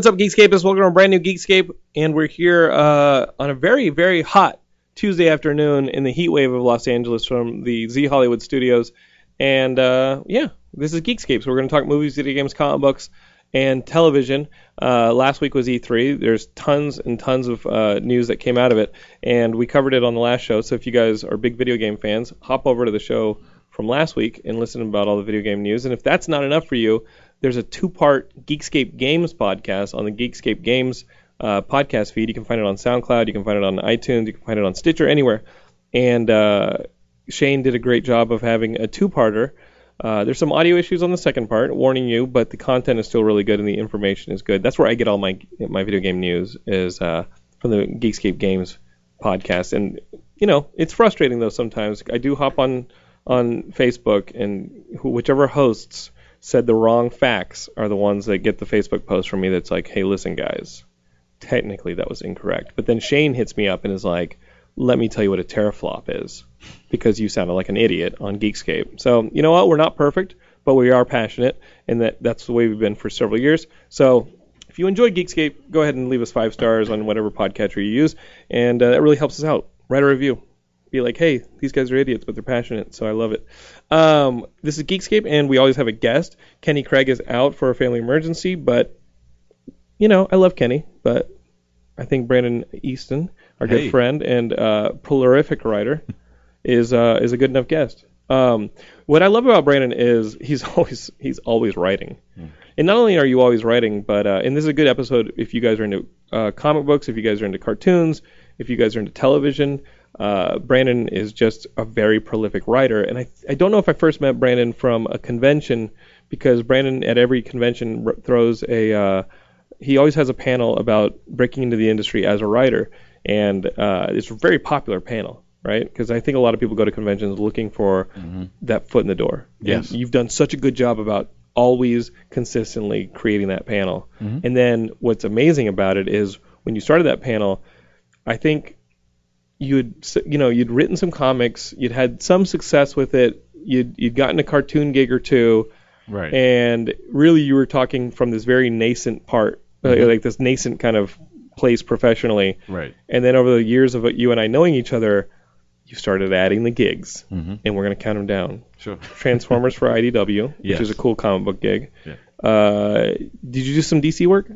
what's up, Geekscapists? Welcome to a brand new Geekscape, and we're here uh, on a very, very hot Tuesday afternoon in the heat wave of Los Angeles from the Z Hollywood Studios. And uh, yeah, this is Geekscape, so we're going to talk movies, video games, comic books, and television. Uh, last week was E3. There's tons and tons of uh, news that came out of it, and we covered it on the last show. So if you guys are big video game fans, hop over to the show from last week and listen about all the video game news. And if that's not enough for you, there's a two-part Geekscape Games podcast on the Geekscape Games uh, podcast feed. You can find it on SoundCloud, you can find it on iTunes, you can find it on Stitcher, anywhere. And uh, Shane did a great job of having a two-parter. Uh, there's some audio issues on the second part, warning you, but the content is still really good and the information is good. That's where I get all my my video game news is uh, from the Geekscape Games podcast. And you know, it's frustrating though sometimes. I do hop on on Facebook, and whichever hosts said the wrong facts are the ones that get the Facebook post from me that's like, hey, listen, guys, technically that was incorrect. But then Shane hits me up and is like, let me tell you what a teraflop is because you sounded like an idiot on Geekscape. So, you know what? We're not perfect, but we are passionate, and that, that's the way we've been for several years. So, if you enjoyed Geekscape, go ahead and leave us five stars on whatever podcatcher you use, and uh, that really helps us out. Write a review be like, hey, these guys are idiots, but they're passionate, so I love it. Um, this is Geekscape, and we always have a guest. Kenny Craig is out for a family emergency, but you know, I love Kenny, but I think Brandon Easton, our Hey. good friend and uh, prolific writer, is uh, is a good enough guest. Um, what I love about Brandon is he's always he's always writing, and not only are you always writing, but uh, and this is a good episode if you guys are into uh, comic books, if you guys are into cartoons, if you guys are into television. Uh, Brandon is just a very prolific writer, and I I don't know if I first met Brandon from a convention because Brandon at every convention r- throws a uh, he always has a panel about breaking into the industry as a writer, and uh, it's a very popular panel, right? Because I think a lot of people go to conventions looking for that foot in the door. Yes. And you've done such a good job about always consistently creating that panel. And then what's amazing about it is when you started that panel, I think you'd you know you'd written some comics, you'd had some success with it, you'd you'd gotten a cartoon gig or two, Right. and really you were talking from this very nascent part, uh, like this nascent kind of place professionally. right. And then over the years of you and I knowing each other, you started adding the gigs, Mm-hmm. and we're gonna count them down. Sure. Transformers for IDW, which Yes. is a cool comic book gig. Yeah. Uh, did you do some DC work?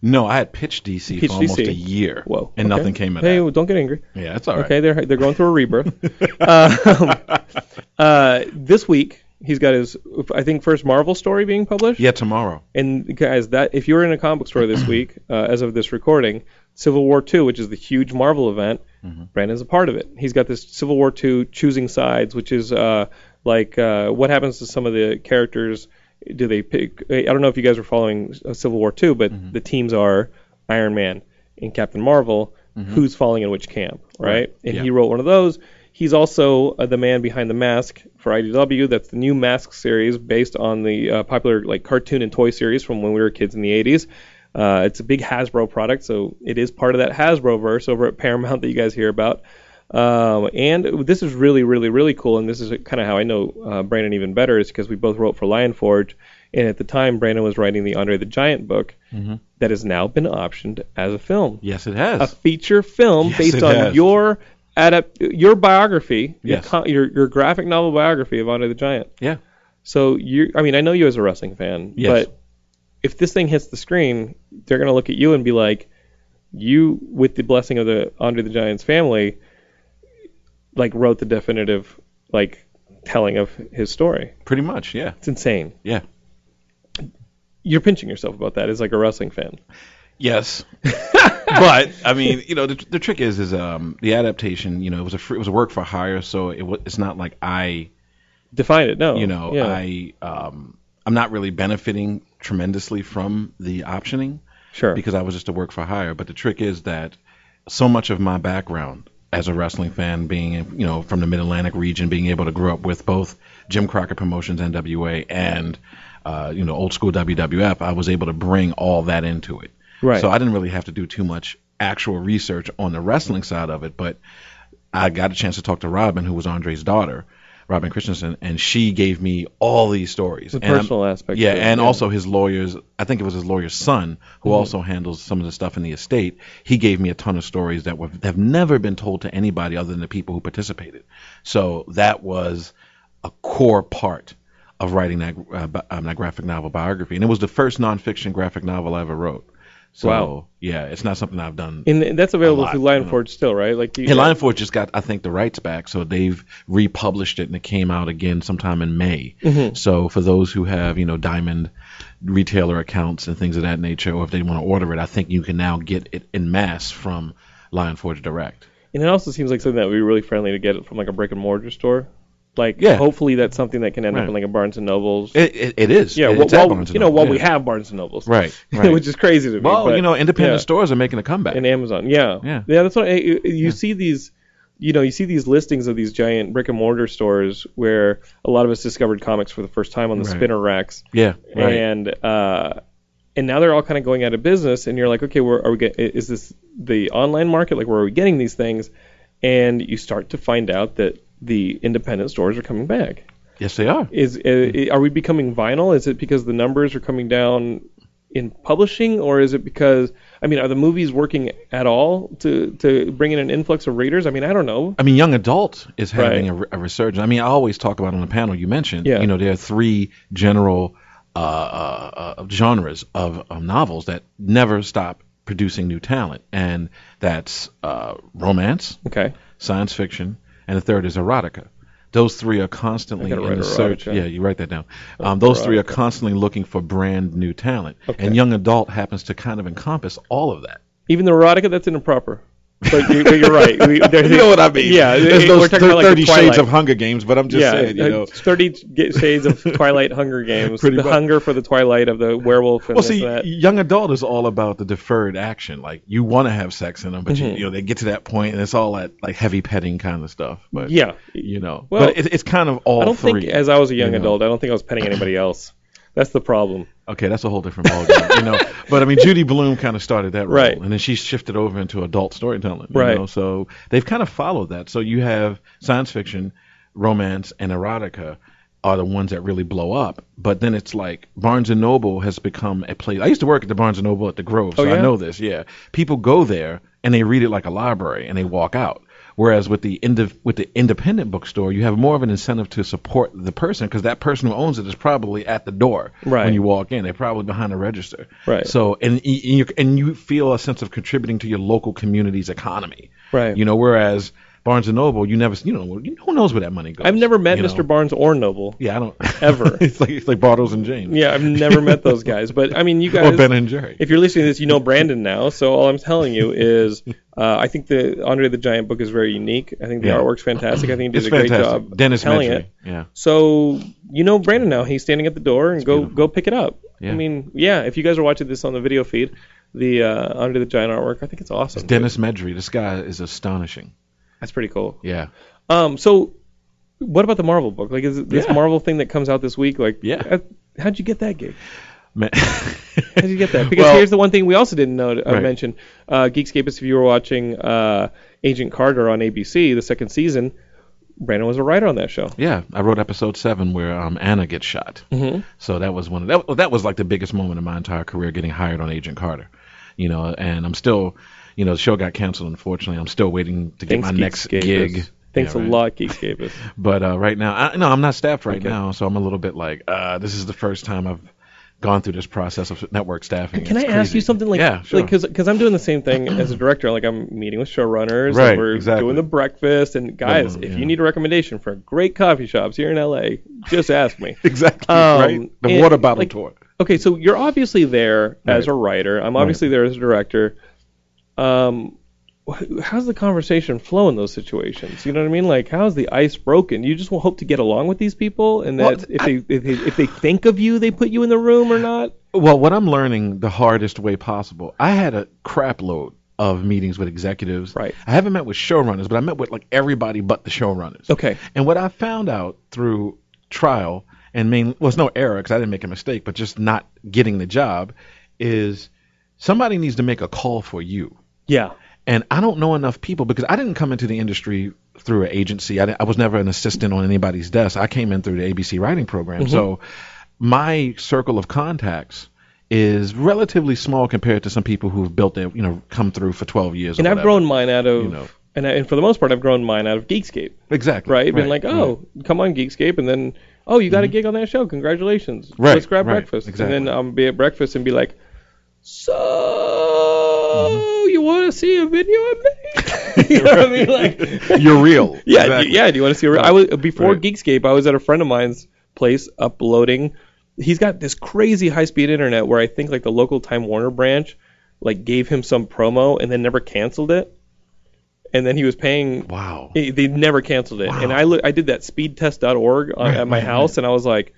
No, I had pitched DC for almost DC. a year. Whoa. And okay. nothing came out of it. Hey, that. well, don't get angry. Yeah, that's all right. Okay, they're they're going through a rebirth. um, uh, this week he's got his I think first Marvel story being published. Yeah, tomorrow. And guys, that if you're in a comic book store this week, uh, as of this recording, Civil War II, which is the huge Marvel event, Brandon's a part of it. He's got this Civil War II choosing sides, which is uh, like uh, what happens to some of the characters. Do they pick? I don't know if you guys were following uh, Civil War two, but the teams are Iron Man and Captain Marvel. Who's falling in which camp, right? Right. And Yeah. he wrote one of those. He's also uh, the man behind the mask for IDW. That's the new Mask series based on the uh, popular like cartoon and toy series from when we were kids in the 80s. Uh, it's a big Hasbro product, so it is part of that Hasbro verse over at Paramount that you guys hear about. Um, and this is really, really, really cool. And this is kind of how I know uh, Brandon even better is because we both wrote for Lion Forge. And at the time, Brandon was writing the Andre the Giant book that has now been optioned as a film Yes, it has. a feature film Yes, based on has. your adapt your biography, your, Yes. co- your your graphic novel biography of Andre the Giant. yeah. So you, I mean, I know you as a wrestling fan, Yes. but if this thing hits the screen, they're gonna look at you and be like, you, with the blessing of the Andre the Giant's family, like wrote the definitive like telling of his story. Pretty much, yeah. It's insane. Yeah. You're pinching yourself about that as like a wrestling fan. Yes. but I mean, you know, the, the trick is, is um, the adaptation. You know, it was a free, it was a work for hire, so it was, it's not like I, Define it. No. you know, Yeah. I, um, I'm not really benefiting tremendously from the optioning sure. because I was just a work for hire. But the trick is that so much of my background as a wrestling fan, being you know from the Mid Atlantic region, being able to grow up with both Jim Crockett Promotions NWA and uh, you know old school WWF, I was able to bring all that into it. Right. So I didn't really have to do too much actual research on the wrestling side of it, but I got a chance to talk to Robin, who was Andre's daughter. Robin Christensen, and she gave me all these stories. The And I'm- personal aspect. yeah, and also his lawyer's. I think it was his lawyer's son who Mm-hmm. also handles some of the stuff in the estate. He gave me a ton of stories that were, have never been told to anybody other than the people who participated. So that was a core part of writing that uh, um, that graphic novel biography, and it was the first nonfiction graphic novel I ever wrote. So Wow. yeah, it's not something I've done. and that's available lot, through you Lion know. Forge still, right? Like you, Yeah, Lion Forge just got, I think, the rights back, so they've republished it, and it came out again sometime in May. Mm-hmm. So for those who have, you know, Diamond retailer accounts and things of that nature, or if they want to order it, I think you can now get it in mass from Lion Forge Direct. And it also seems like something that would be really friendly to get it from like a brick and mortar store. Like, Yeah. hopefully that's something that can end up in like a Barnes and Nobles. It, it, it is. yeah, It's well, while, you know, while yeah. we have Barnes and Nobles, Right, right. which is crazy to me. well, but, you know, independent yeah. stores are making a comeback. and Amazon, yeah, Yeah. That's what you see these. You know, you see these listings of these giant brick and mortar stores where a lot of us discovered comics for the first time on the Right. spinner racks, yeah, right. and uh, and now they're all kind of going out of business. And you're like, okay, where are we? Get, is this the online market? Like, where are we getting these things? And you start to find out that the independent stores are coming back. yes, they are. Is uh, are we becoming vinyl? Is it because the numbers are coming down in publishing, or is it because I mean, are the movies working at all to to bring in an influx of readers? I mean, I don't know. I mean, young adult is having Right. a, a resurgence. I mean, I always talk about on the panel you mentioned. Yeah. You know, there are three general uh, uh, uh, genres of, of novels that never stop producing new talent, and that's uh, romance, Okay, science fiction, and the third is erotica. Those three are constantly in the search. erotica. Yeah, you write that down. Um, those three are constantly looking for brand new talent, Okay. and young adult happens to kind of encompass all of that. even the erotica that's improper. But, you, but you're right. We, You know what I mean? Yeah, There's it- those we're talking about like the Thirty Shades of Hunger Games, but I'm just yeah, saying, you uh, know. Thirty Shades of Twilight, Hunger Games, Pretty the much. hunger for the Twilight of the werewolf and Well, see, and young adult is all about the deferred action. Like you want to have sex in them, but Mm-hmm. you, you know they get to that point, and it's all that like heavy petting kind of stuff. But Yeah, you know, Well, but it, it's kind of all I don't three. think as I was a young you know. adult, I don't think I was petting anybody else. That's the problem. okay, that's a whole different ballgame, you know. But I mean, Judy Blume kind of started that role, Right. and then she shifted over into adult storytelling. You Right. Know? So they've kind of followed that. So you have science fiction, romance, and erotica are the ones that really blow up. But then it's like Barnes and Noble has become a place. I used to work at the Barnes and Noble at the Grove, so Oh, I know this. Yeah, people go there and they read it like a library and they walk out. Whereas with the indi- with the independent bookstore, you have more of an incentive to support the person because that person who owns it is probably at the door Right. when you walk in. They're probably behind the register. Right. So and and you, and you feel a sense of contributing to your local community's economy. Right. You know, whereas Barnes and Noble, you never, you know, who knows where that money goes. I've never met Mr. know? Barnes or Noble. Yeah, I don't Ever. it's like it's like Bartles and James. Yeah, I've never met those guys. But I mean, you guys. Or Ben and Jerry. if you're listening to this, you know Brandon now. So all I'm telling you is, uh, I think the Andre the Giant book is very unique. I think the Yeah. artwork's fantastic. I think he did it's a great fantastic. job Dennis telling Medry. it. Yeah. So you know Brandon now. He's standing at the door, and go beautiful. go pick it up. Yeah. I mean, yeah. If you guys are watching this on the video feed, the uh, Andre the Giant artwork, I think it's awesome. Denis Medri. This guy is astonishing. That's pretty cool. Yeah. Um, so what about the Marvel book? Like, is this Yeah. Marvel thing that comes out this week? Like, Yeah. uh, how'd you get that gig? Man. How did you get that? Because Well- here's the one thing we also didn't know uh, Right. mention. Uh, Geekscapists, if you were watching uh, Agent Carter on ABC, the second season, Brandon was a writer on that show. Yeah, I wrote episode seven where um, Anna gets shot. Mm-hmm. So that was one of that. That was like the biggest moment of my entire career, getting hired on Agent Carter. You know, and I'm still, you know, the show got canceled. Unfortunately, I'm still waiting to get Thanks, my next gig. Thanks Yeah, a right. lot, Geekscapists. But uh, right now, I, no, I'm not staffed right Okay. now, so I'm a little bit like, uh, this is the first time I've gone through this process of network staffing. Can I It's ask you something like, yeah, sure. because I'm doing the same thing as a director. Like I'm meeting with showrunners, Right, and we're exactly. doing the breakfast. And guys, if yeah. you need a recommendation for great coffee shops here in LA, just ask me. exactly Um, right. The and, water bottle like, tour. Okay, so you're obviously there as a writer. I'm obviously there as a director. Um, how's the conversation flow in those situations? You know what I mean? Like, how's the ice broken? You just hope to get along with these people, and Well, that if they if they if they think of you, they put you in the room or not. Well, what I'm learning the hardest way possible. I had a crap load of meetings with executives. Right. I haven't met with showrunners, but I met with like everybody but the showrunners. Okay. And what I found out through trial and main well, it's no error because I didn't make a mistake, but just not getting the job is somebody needs to make a call for you. Yeah. And I don't know enough people because I didn't come into the industry through an agency. I, I was never an assistant on anybody's desk. I came in through the ABC writing program. Mm-hmm. So my circle of contacts is relatively small compared to some people who've built their, you know, come through for 12 years. or And I've whatever. grown mine out of, you know. and, I, and for the most part, I've grown mine out of Geekscape. exactly right? Been like, oh, come on Geekscape, and then, oh, you got a gig on that show. Congratulations. Mm-hmm. Right, Let's grab right, breakfast. exactly. And then I'll be at breakfast and be like, so Mm-hmm. you want to see a video I made? you know what I mean? Like, You're real. yeah, Exactly. yeah. Do you want to see? A re- I was before Right. Geekscape. I was at a friend of mine's place uploading. He's got this crazy high speed internet where I think like the local Time Warner branch like gave him some promo and then never canceled it. And then he was paying Wow. they they never canceled it. Wow. And I look, I did that speedtest.org on, Right, at my right, house, and I was like,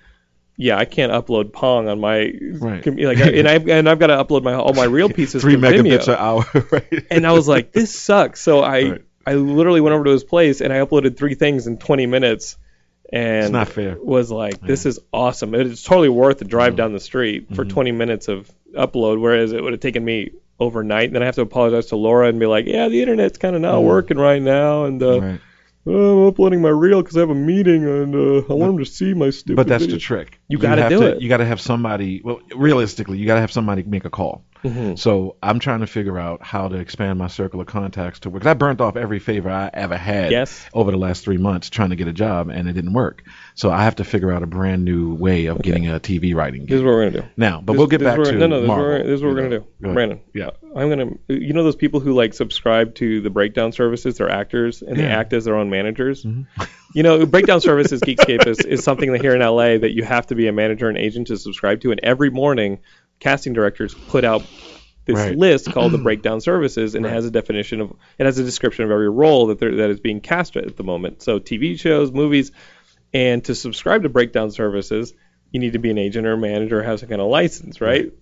yeah, I can't upload Pong on my Right. like, and I've and I've got to upload my all my real pieces Three megabits Vimeo. an hour, right? And I was like, this sucks. So I Right. I literally went over to his place and I uploaded three things in 20 minutes. And It's not fair. was like, this is awesome. It's totally worth the Mm-hmm. drive down the street for 20 minutes of upload, whereas it would have taken me overnight. And then I have to apologize to Laura and be like, yeah, the internet's kind of not working right now, and uh, Mm. Right. Oh, I'm uploading my reel because I have a meeting and uh, I want them to see my stupid. But that's video. the trick. You gotta have do to, it. You got to have somebody. Well, realistically, you got to have somebody make a call. Mhm. So I'm trying to figure out how to expand my circle of contacts to work. I burnt off every favor I ever had Yes. over the last three months trying to get a job, and it didn't work. So I have to figure out a brand new way of getting a TV writing Gig. This is what we're gonna do. now. But This- we'll get back to no, no. This, Marvel, is what we're, this is what we're gonna do, Go. Brandon. Yeah. I'm gonna. You know those people who like subscribe to the breakdown services? They're actors and they Yeah. Mm-hmm. act as their own managers. You know, breakdown services Geekscape is, is something that here in LA that you have to be a manager and agent to subscribe to. And every morning, casting directors put out this Right. list called the breakdown services, and it has a definition of it has a description of every role that that is being cast at the moment. So TV shows, movies, and to subscribe to breakdown services, you need to be an agent or a manager or have some kind of license, right?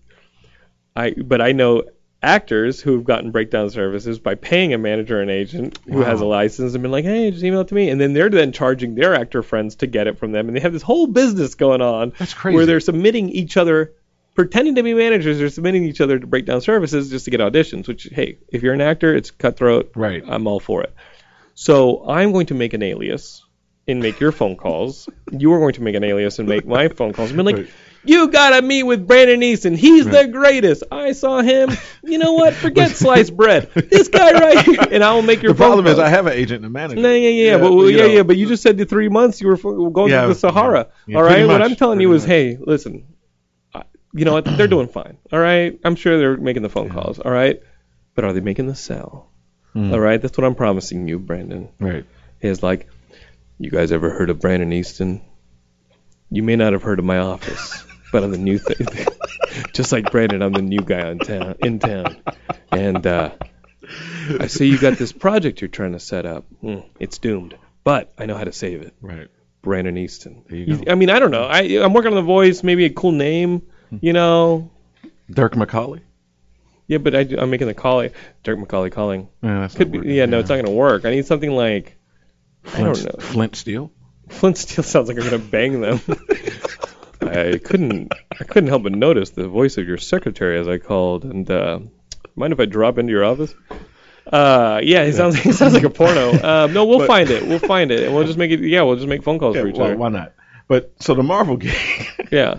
I but I know actors who have gotten breakdown services by paying a manager and agent who has a license and been like, hey, just email it to me, and then they're then charging their actor friends to get it from them, and they have this whole business going on That's crazy. where they're submitting each other. Pretending to be managers, they're submitting each other to breakdown services just to get auditions. Which, hey, if you're an actor, it's cutthroat. Right. I'm all for it. So I'm going to make an alias and make your phone calls. You are going to make an alias and make my phone calls. And be like, Right. you gotta meet with Brandon Easton. He's the greatest. I saw him. You know what? Forget sliced bread. This guy right here, and I will make your The problem phone is I have an agent and a manager. No, yeah, yeah, but you yeah, know. yeah, but you just said the three months you were going Yeah, through the Sahara. yeah. Yeah, all right, what I'm telling you is, hey, listen, you know what? They're doing fine. All right, I'm sure they're making the phone calls. All right, but are they making the sale? Mm. All right, that's what I'm promising you, Brandon. Right. Is like, you guys ever heard of Brandon Easton? You may not have heard of my office, but I'm the new thing. Just like Brandon, I'm the new guy on town in town, and uh, I see you got this project you're trying to set up. Hmm, it's doomed, but I know how to save it. Right. Brandon Easton. There you go. I mean, I don't know. I, I'm working on the voice, maybe a cool name, you know. Dirk McCauley. Yeah, but I, am making the calling. Dirk McCauley calling. Yeah, that's Could be. working. Yeah, no, it's not gonna work. I need something like. I don't Flint, know. Flint Steel. Flint Steel sounds like I'm gonna bang them. I couldn't. I couldn't help but notice the voice of your secretary as I called. And uh, mind if I drop into your office? Uh, yeah, he sounds. He sounds like a porno. Um, no, we'll But- find it. We'll find it, and we'll just make it. Yeah, we'll just make phone calls Yeah, for each well, other. why not? But so the Marvel game. Yeah.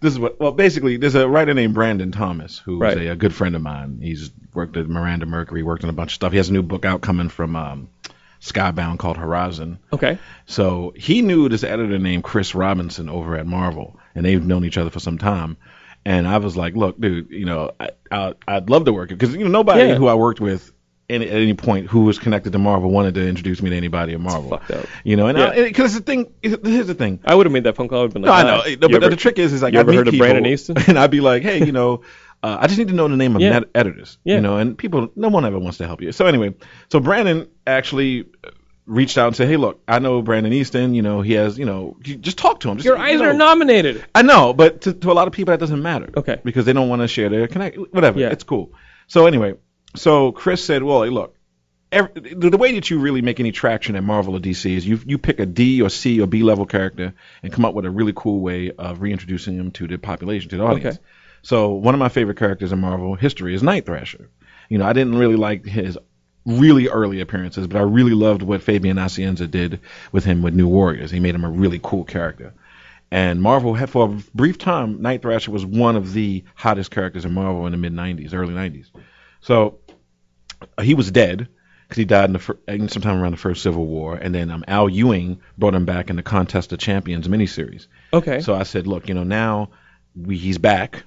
this is what. Well, basically, there's a writer named Brandon Thomas who's Right. a, a good friend of mine. He's worked at Miranda Mercury, worked on a bunch of stuff. He has a new book out coming from um, Skybound called Horizon. Okay. So he knew this editor named Chris Robinson over at Marvel, and they've known each other for some time. And I was like, "Look, dude, you know, I, I, I'd love to work it, because you know nobody Yeah. who I worked with any, at any point who was connected to Marvel wanted to introduce me to anybody at Marvel. fucked up. You know, and Yeah. because the thing, here's the thing. I would have made that phone call. I would have been No, like, I know, "Ah, no, but ever- the trick is, is like you I ever meet heard of Brandon Easton? and I'd be like, hey, you know, uh, I just need to know the name of Yeah. net editors, Yeah. you know, and people, no one ever wants to help you. So anyway, so Brandon actually reached out and said, hey, look, I know Brandon Easton, you know, he has, you know, you just talk to him. Just, Your you eyes know. are nominated. I know, but to, to a lot of people that doesn't matter. Okay. Because they don't want to share their connect, whatever. Yeah. It's cool. So anyway, so Chris said, well, look, every, the, way that you really make any traction at Marvel or DC is you you pick a D or C or B level character and come up with a really cool way of reintroducing them to the population, to the audience. Okay. So one of my favorite characters in Marvel history is Night Thrasher. You know, I didn't really like his really early appearances, but I really loved what Fabian Nicieza did with him with New Warriors. He made him a really cool character. And Marvel had for a brief time, Night Thrasher was one of the hottest characters in Marvel in the mid '90s, early '90s. So he was dead because he died in the fir- in sometime around the first Civil War, and then um, Al Ewing brought him back in the Contest of Champions miniseries. Okay. So I said, look, you know, now we, he's back,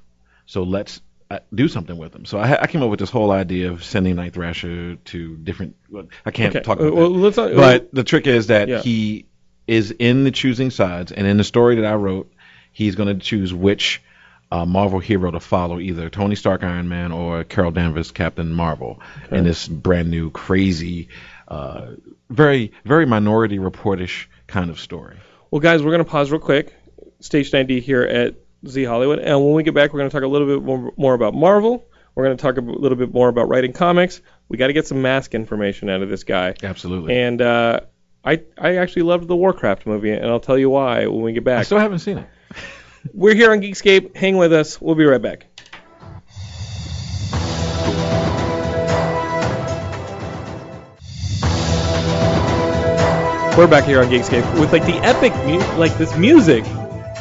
so let's uh, do something with him. So I, I came up with this whole idea of sending Night Thrasher to different. well, I can't Okay. talk about Uh, well, that. let's not- But the trick is that Yeah. he is in the choosing sides, and in the story that I wrote, he's going to choose which uh, Marvel hero to follow, either Tony Stark Iron Man or Carol Danvers Captain Marvel, in this brand new, crazy, uh, very very Minority Reportish kind of story. Well, guys, we're going to pause real quick. Station ID here at Z Hollywood. And when we get back, we're going to talk a little bit more, more about Marvel. We're going to talk a little bit more about writing comics. We got to get some mask information out of this guy. Absolutely. And uh, I, I actually loved the Warcraft movie, and I'll tell you why when we get back. I still haven't seen it. We're here on Geekscape. Hang with us. We'll be right back. We're back here on Geekscape with like the epic, mu- like this music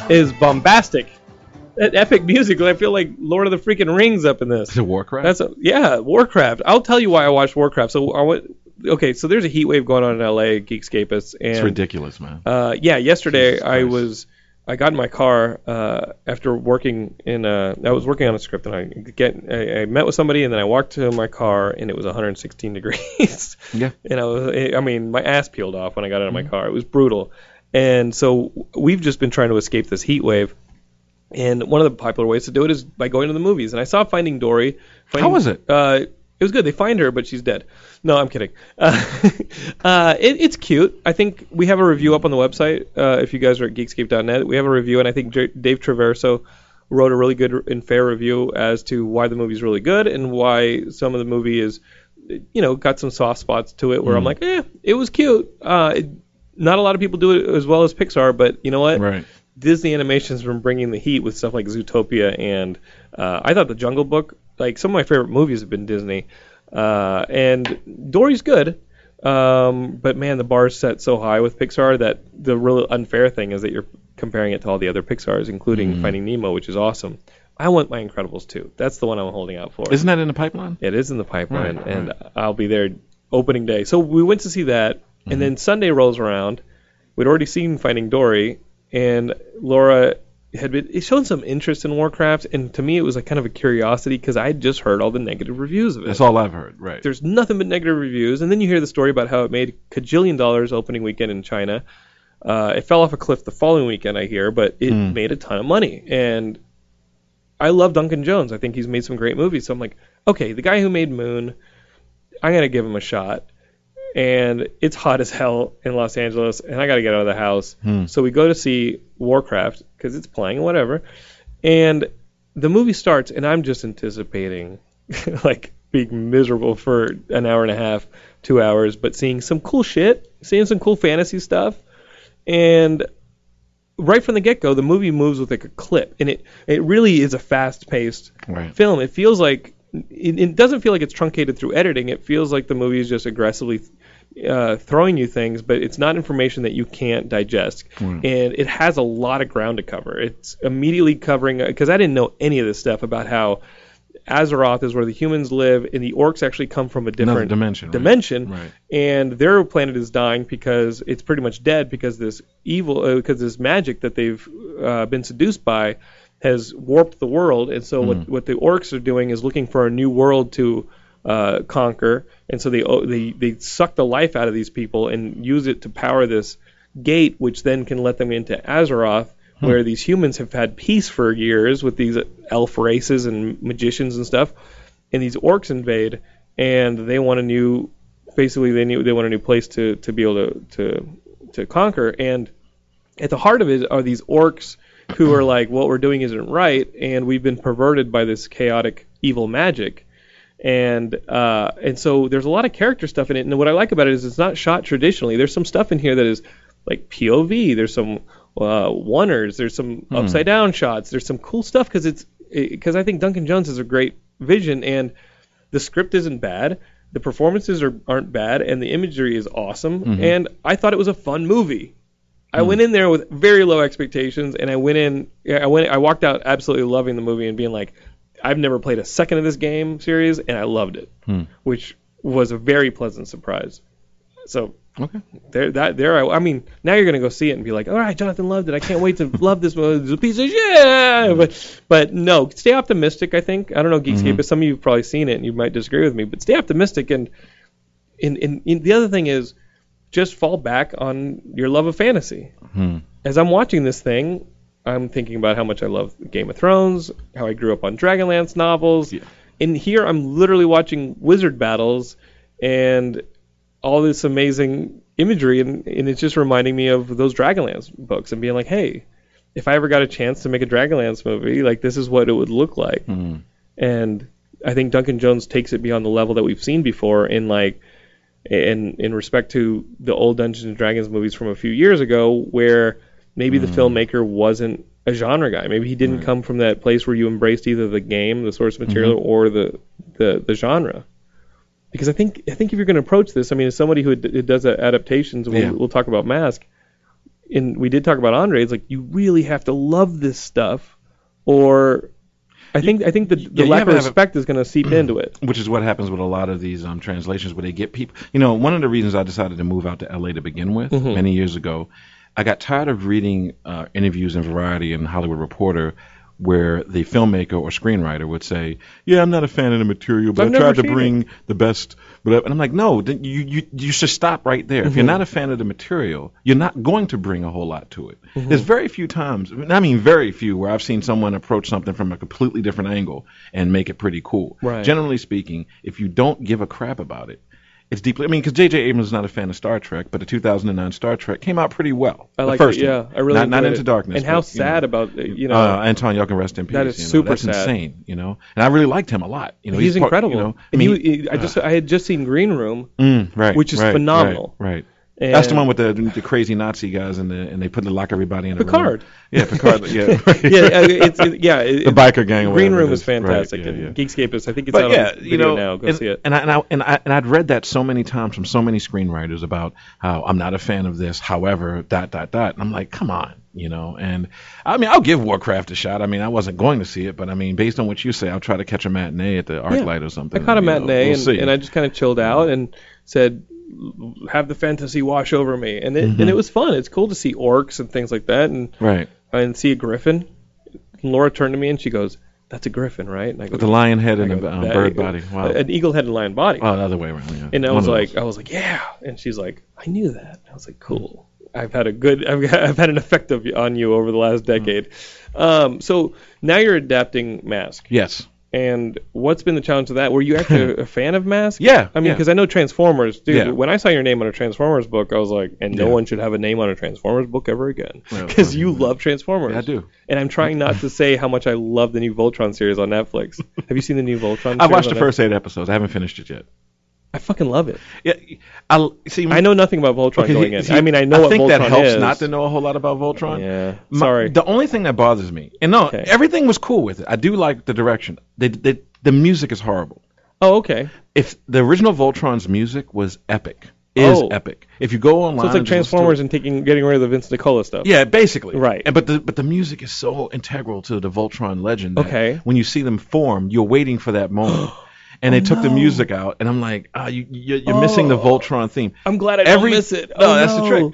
is bombastic. That epic music, I feel like Lord of the freaking Rings up in this. Is it Warcraft? That's a, yeah, Warcraft. I'll tell you why I watched Warcraft. So I went, okay, so there's a heat wave going on in LA, Geekscapists, and it's ridiculous, man. uh, yeah, yesterday Jesus I Christ. was I got in my car uh, after working in uh, I was working on a script and I get I, I met with somebody and then I walked to my car and it was 116 degrees. Yeah. And I was I mean my ass peeled off when I got out of my car. It was brutal. And so we've just been trying to escape this heat wave. And one of the popular ways to do it is by going to the movies. And I saw Finding Dory. Finding, How was it? Uh, it was good. They find her, but she's dead. No, I'm kidding. Uh, uh, it, it's cute. I think we have a review up on the website. Uh, if you guys are at geekscape.net, we have a review, and I think J- Dave Traverso wrote a really good and fair review as to why the movie's really good and why some of the movie is, you know, got some soft spots to it where I'm like, eh, it was cute. Uh, it, not a lot of people do it as well as Pixar, but you know what? Right. Disney Animation's been bringing the heat with stuff like Zootopia and uh, I thought the Jungle Book, like some of my favorite movies have been Disney, uh, and Dory's good, um, but man, the bar's set so high with Pixar that the real unfair thing is that you're comparing it to all the other Pixars, including Finding Nemo, which is awesome. I want My Incredibles too. That's the one I'm holding out for. Isn't that in the pipeline? It is in the pipeline, Right, and I'll be there opening day. So we went to see that, and then Sunday rolls around. We'd already seen Finding Dory, and Laura had been it shown some interest in Warcraft, and to me it was like kind of a curiosity because I had just heard all the negative reviews of it. That's all I've heard. Right. There's nothing but negative reviews, and then you hear the story about how it made a cajillion dollars opening weekend in China. Uh, it fell off a cliff the following weekend, I hear, but it made a ton of money. And I love Duncan Jones. I think he's made some great movies. So I'm like, okay, the guy who made Moon, I'm gonna give him a shot. And it's hot as hell in Los Angeles, and I gotta get out of the house. Hmm. So we go to see Warcraft because it's playing, whatever. And the movie starts, and I'm just anticipating like being miserable for an hour and a half, two hours, but seeing some cool shit, seeing some cool fantasy stuff, and right from the get go, the movie moves with like a clip, and it it really is a fast paced Right. film. It feels like it, it doesn't feel like it's truncated through editing. It feels like the movie is just aggressively uh, throwing you things, but it's not information that you can't digest. And it has a lot of ground to cover. It's immediately covering because I didn't know any of this stuff about how Azeroth is where the humans live, and the orcs actually come from a different dimension, dimension, Right. and their planet is dying because it's pretty much dead because this evil, uh, because this magic that they've uh, been seduced by has warped the world, and so what what the orcs are doing is looking for a new world to uh, conquer, and so they oh, they they suck the life out of these people and use it to power this gate, which then can let them into Azeroth, where these humans have had peace for years with these elf races and magicians and stuff, and these orcs invade, and they want a new, basically they need they want a new place to to be able to to to conquer, and at the heart of it are these orcs who are like, what we're doing isn't right, and we've been perverted by this chaotic evil magic. And uh, and so there's a lot of character stuff in it, and what I like about it is it's not shot traditionally. There's some stuff in here that is like POV. There's some uh, oneers. There's some upside down shots. There's some cool stuff because it's because I think Duncan Jones has a great vision, and the script isn't bad. The performances are aren't bad, and the imagery is awesome. Mm-hmm. And I thought it was a fun movie. I Hmm. went in there with very low expectations, and I went in. I went. I walked out absolutely loving the movie and being like, I've never played a second of this game series, and I loved it, Hmm. which was a very pleasant surprise. So Okay. there, that there. I, I mean, now you're gonna go see it and be like, all right, Jonathan loved it. I can't wait to love this movie. It's a piece of shit. But, but no, stay optimistic. I think I don't know Geekscape, but some of you've probably seen it and you might disagree with me. But stay optimistic. And in, in, in the other thing is, just fall back on your love of fantasy. Hmm. As I'm watching this thing, I'm thinking about how much I love Game of Thrones, how I grew up on Dragonlance novels. Yeah. And here I'm literally watching wizard battles and all this amazing imagery, and, and it's just reminding me of those Dragonlance books and being like, hey, if I ever got a chance to make a Dragonlance movie, like this is what it would look like. Hmm. And I think Duncan Jones takes it beyond the level that we've seen before in like in in respect to the old Dungeons and Dragons movies from a few years ago where maybe the hmm. filmmaker wasn't a genre guy. Maybe he didn't hmm. come from that place where you embraced either the game, the source material, hmm. or the, the the genre. Because I think I think if you're going to approach this, I mean, as somebody who, d- does adaptations, we'll, Yeah. we'll talk about Mask. And we did talk about Andre. It's like you really have to love this stuff, or I think I think the, the yeah, lack of have a- respect is going to seep into it. which is what happens with a lot of these um, translations where they get people you know one of the reasons i decided to move out to la to begin with Mm-hmm. many years ago i got tired of reading uh, interviews in variety and hollywood reporter where the filmmaker or screenwriter would say yeah i'm not a fan of the material but I've i tried to bring the best but and i'm like no you, you, you should stop right there if Mm-hmm. you're not a fan of the material you're not going to bring a whole lot to it Mm-hmm. there's very few times i mean very few where i've seen someone approach something from a completely different angle and make it pretty cool Right. generally speaking, if you don't give a crap about it, it's deeply. I mean, because J.J. Abrams is not a fan of Star Trek, but the 2009 Star Trek came out pretty well. I like first it. Yeah, one. I really not, not into it. darkness. And how but, you know, sad about uh, you know uh, Anton Yelchin, rest in peace. That is you know, super That's sad. insane, you know. And I really liked him a lot. You know, he's, part- incredible. You know, I mean, he, he- I just I had just seen Green Room, mm, right, which is right, phenomenal. Right. right. And That's the one with the the crazy Nazi guys and the and they put the lock everybody in a Picard. room. Yeah, Picard. Yeah, yeah, uh, it's it, yeah. It, the biker gang. Green Room is fantastic. Right, yeah, yeah. Geekscape I think it's but out yeah, on you know, now. Go and, see it. And I, and I and I and I'd read that so many times from so many screenwriters about how I'm not a fan of this. However, dot dot dot. And I'm like, come on, you know. And I mean, I'll give Warcraft a shot. I mean, I wasn't going to see it, but I mean, based on what you say, I'll try to catch a matinee at the ArcLight or something. I caught a you know, matinee we'll and, and I just kind of chilled out and said, "Have the fantasy wash over me," and it Mm-hmm. and it was fun. It's cool to see orcs and things like that, and right. and see a griffin. And Laura turned to me and she goes, "That's a griffin, right?" And I go, With the lion head and I a go, um, "That- bird body. Wow. An eagle head and lion body. oh, the other way around. Yeah. And I One was like. I was like, yeah. And she's like, I knew that. I was like, cool. I've had a good, I've, I've had an effect of, on you over the last decade. Um, so now you're adapting Mask. yes. And what's been the challenge of that? Were you actually a fan of Mask? Yeah, I mean, yeah. because I know Transformers, dude. Yeah. When I saw your name on a Transformers book, I was like, and no Yeah. one should have a name on a Transformers book ever again, because you love Transformers. Yeah, I do. And I'm trying not to say how much I love the new Voltron series on Netflix. have you seen the new Voltron? I watched the first eight episodes. I haven't finished it yet. I fucking love it. Yeah, I see. I know nothing about Voltron Okay, going in. see, I mean, I know what think Voltron I think that helps is. not to know a whole lot about Voltron. Yeah. My- Sorry. The only thing that bothers me, and no, Okay. everything was cool with it. I do like the direction. They, they, the music is horrible. oh, okay. If the original Voltron's music was epic, is Oh. epic. If you go online, So it's like Transformers and taking getting rid of the Vince DiCola stuff. Yeah, basically. Right. And, but the but the music is so integral to the Voltron legend. That Okay. When you see them form, you're waiting for that moment. And they took the music out, and I'm like, ah, you, you're, you're missing the Oh. Voltron theme. I'm glad I Every- don't miss it. No, oh, that's the trick.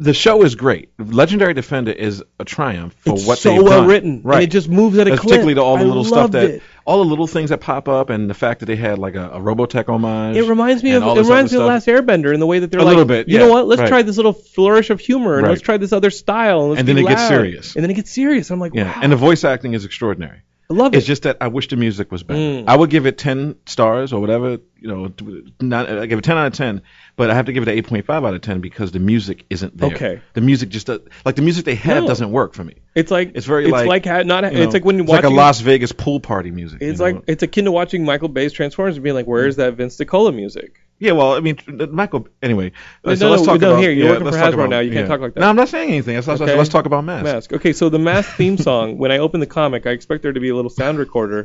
The show is great. Legendary Defender is a triumph for It's what so they've well done. written, and right? it just moves at a clip. particularly to all the I little stuff that, it. all the little things that pop up, and the fact that they had like a, a Robotech homage. It reminds me of it reminds me of. Last Airbender in the way that they're A like, little bit, you yeah, know what? Let's right. try this little flourish of humor and Right. let's try this other style. And, And then it gets serious. And then it gets serious. I'm like, Yeah, wow, and the voice acting is extraordinary. I love it. It's just that I wish the music was better. Mm. I would give it 10 stars or whatever, you know, not, I give it 10 out of 10, but I have to give it an 8.5 out of 10 because the music isn't there. Okay. The music just, does, like the music they have No. doesn't work for me. it's like It's very it's like, like, ha- not. You it's like when you it's like a Las Vegas pool party music. It's you know? like it's akin to watching Michael Bay's Transformers and being like, "Where's that Vince DiCola music?" Yeah, well, I mean, Michael. Anyway, No, so let's no, talk no, about. here, you're yeah, working let's for talk Hasbro about- now, you can't yeah. talk like that. No, I'm not saying anything. Let's, let's, Okay. let's talk about Mask. Mask. Okay, so the Mask theme song. When I open the comic, I expect there to be a little sound recorder.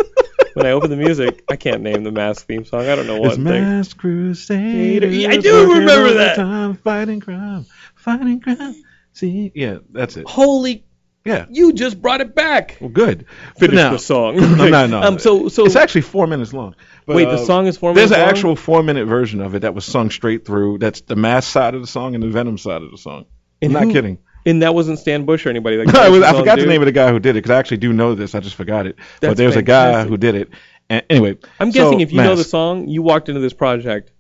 when I open the music, I can't name the Mask theme song. I don't know It's one thing. Masked Crusaders. Yeah, I do remember that. Time, fighting crime, fighting crime. See, yeah, that's it. Holy, Yeah, you just brought it back. well, good. Finish Now- the song. no, no, no. Um, so, so it's actually four minutes long. But, wait, the uh, song is four minutes. There's an long? actual four-minute version of it that was sung straight through. That's the Mass side of the song and the Venom side of the song. And I'm not kidding. And that wasn't Stan Bush or anybody. Like I, was, I forgot the name of the guy who did it because I actually do know this. I just forgot it. but That's there's a guy who did it. And anyway, I'm so, guessing if you know the song, you walked into this project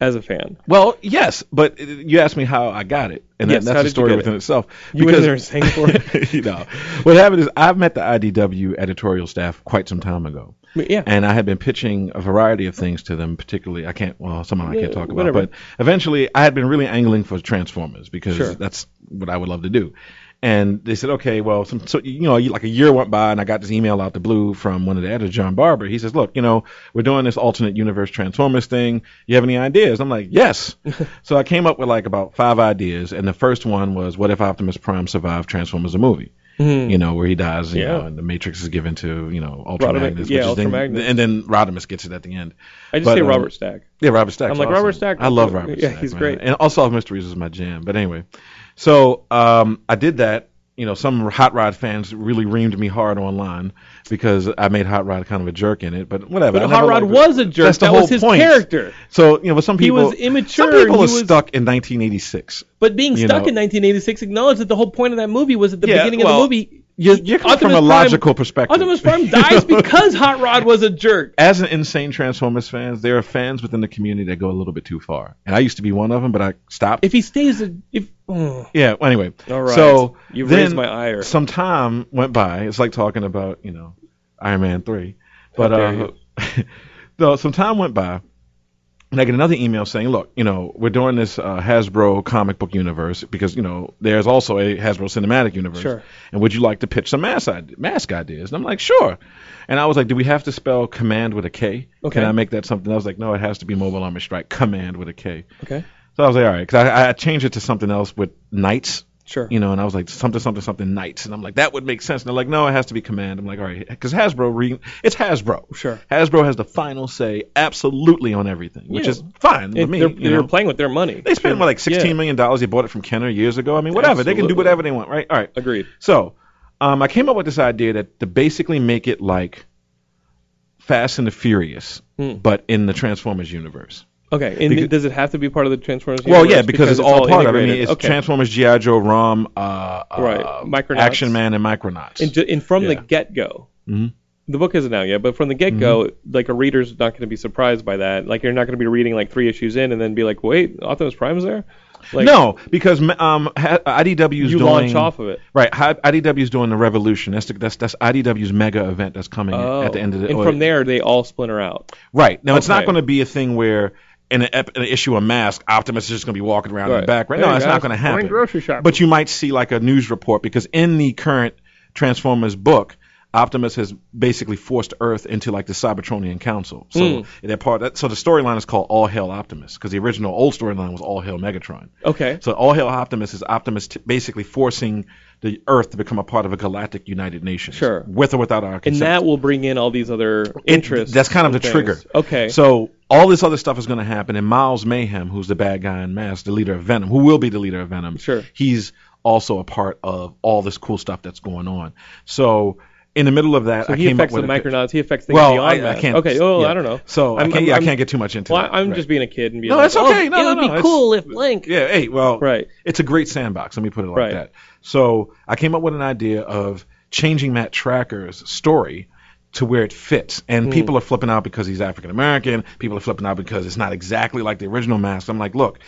as a fan. Well, yes, but you asked me how I got it, and Yes, that, that's a story within it? itself. You went in there and sang for it. you know, what happened is I've met the IDW editorial staff quite some time ago, yeah. and I had been pitching a variety of things to them. Particularly, I can't. Well, some I can't Yeah, talk about, whatever. but eventually, I had been really angling for Transformers because Sure. that's what I would love to do. And they said, okay, well, some, so you know, like a year went by, and I got this email out the blue from one of the editors, John Barber. He says, look, you know, we're doing this alternate universe Transformers thing. You have any ideas? I'm like, yes. so I came up with like about five ideas, and the first one was, what if Optimus Prime survived Transformers the movie? You know, where he dies, you. Yeah. know, and the Matrix is given to, you know, Ultra Rodimus- Magnus. yeah, which is Ultra then- Magnus. And then Rodimus gets it at the end. I just But, say um, Robert Stack. Yeah, Robert Stack. I'm like, Robert Stack- I love Robert yeah, Stack. he's man. great. And Unsolved Mysteries is my jam. But anyway, so um, I did that. You know, some Hot Rod fans really reamed me hard online because I made Hot Rod kind of a jerk in it. But whatever. But I Hot Rod was a jerk. That's the that whole was his point. character. So you know, but some people He was immature Some people are was- stuck in 1986. But being stuck know. in 1986 acknowledged that the whole point of that movie was at the Yeah, beginning of well, the movie. You're, you're coming from a Prime- logical perspective. Optimus Prime dies because Hot Rod was a jerk. as an insane Transformers fans, there are fans within the community that go a little bit too far, and I used to be one of them, but I stopped. If he stays, a, if oh, yeah. Well, anyway, all right, so you've then raised my ire. some time went by. It's like talking about you know Iron Man three, but uh, no, some time went by. And I get another email saying, "Look, you know, we're doing this uh, Hasbro comic book universe because you know there's also a Hasbro cinematic universe. Sure. And would you like to pitch some mask mask ideas?" And I'm like, "Sure." And I was like, "Do we have to spell command with a K? Okay. Can I make that something?" I was like, "No, it has to be Mobile Armor Strike command with a K. Okay, So I was like, "All right," because I, I changed it to something else with knights sure. you know, and I was like something, something, something knights, and I'm like that would make sense. And they're like, no, it has to be command. I'm like, all right, because Hasbro, re- it's Hasbro. Sure. Hasbro has the final say, absolutely on everything, which Yeah. is fine with It- me. they're, they're playing with their money. They spent what, like Yeah. sixteen million dollars. They bought it from Kenner years ago. I mean, whatever. They can do whatever they want, right? All right. Agreed. So, um, I came up with this idea that to basically make it like Fast and the Furious, Hmm. but in the Transformers universe. Okay, and Because- does it have to be part of the Transformers? Well, yeah, because, it's, all, part of it. I mean, it's okay. Transformers, GI Joe, ROM, uh, Right. uh, Micronauts. Action Man, and Micronauts. and, and from the get go. Mhm. The book isn't out yet, but from the get go, like a reader's not going to be surprised by that. Like you're not going to be reading like three issues in and then be like, "Wait, Optimus Prime's there." Like, no, because um, ha- IDW is you doing launch off of it. right. hi- IDW is doing the Revolution. That's the, that's that's IDW's mega event that's coming Oh, at the end of the. and from there they all splinter out. right now, it's not going to be a thing where. In an, ep- an issue of Mask, Optimus is just going to be walking around in the back. Right? Hey, No, that's not going to happen. grocery shopping. But you might see like a news report because in the current Transformers book, Optimus has basically forced Earth into like the Cybertronian Council. So Mm. they're part. That, so the storyline is called All Hail Optimus because the original old storyline was All Hail Megatron. Okay. So All Hail Optimus is Optimus t- basically forcing the Earth to become a part of a galactic United Nations. Sure. With or without our consent. And that will bring in all these other It- interests. That's kind of the things. trigger. Okay. So all this other stuff is going to happen, and Miles Mayhem, who's the bad guy in Mask, the leader of Venom, who will be the leader of Venom, Sure. he's also a part of all this cool stuff that's going on. So in the middle of that, so I he came affects up the with pitch. Micronauts. He affects things Well, beyond I, I that. can't. Okay. Oh, yeah. I don't know. So I'm- I can't. yeah, I'm- I can't get too much into Well, that. I'm Right. just being a kid and being No, like, it's okay. Oh, No, it no, would no, be cool if Link. Yeah, hey, well, Right. it's a great sandbox. Let me put it like Right. that. So I came up with an idea of changing Matt Trakker's story to where it fits. And people are flipping out because he's African American. People are flipping out because it's not exactly like the original mask. I'm like, look,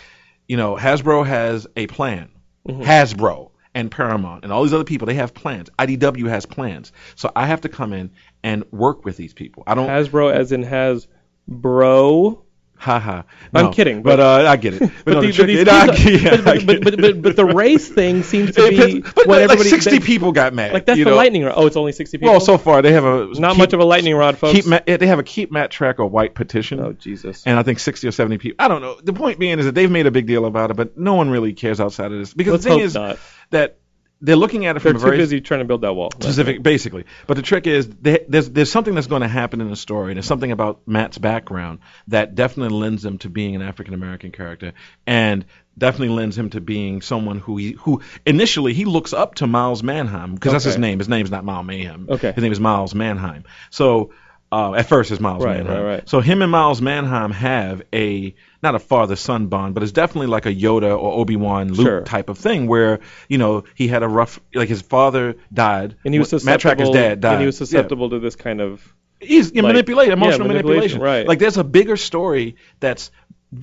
you know, Hasbro has a plan. Mm-hmm. Hasbro and Paramount and all these other people, they have plans. IDW has plans. So I have to come in and work with these people. I don't Hasbro, as in has bro. Ha ha. I'm kidding, but, but- uh, I get it. But, the- no, race thing seems to be But, what like everybody 60 that- people got mad. like that's the know? lightning rod. Oh, it's only 60 people. Well, so far they have a not keep, much of a lightning rod, folks. they have a keep Matt Trakker white petition. oh Jesus. and I think 60 or 70 people. I don't know. The point being is that they've made a big deal about it, but no one really cares outside of this. Because Let's the thing is not. that they're looking at it They're from a too very busy trying to build that wall. Specific, basically. But the trick is they, there's there's something that's going to happen in the story. And there's something about Matt's background that definitely lends him to being an African American character, and definitely lends him to being someone who he who initially he looks up to Miles Manheim because that's his name. His name's not Miles Mayhem. Okay. His name is Miles Manheim. So. Uh, at first, it's Miles Right, Manheim. right, right. So him and Miles Manheim have a not a father son bond, but it's definitely like a Yoda or Obi Wan Luke Sure. type of thing, where you know he had a rough like his father died, And he was Matt Trakker's susceptible. dad died. And he was Yeah. susceptible to this kind of. He's yeah, like- manipulated, yeah, emotional manipulation, manipulation. right. Like there's a bigger story that's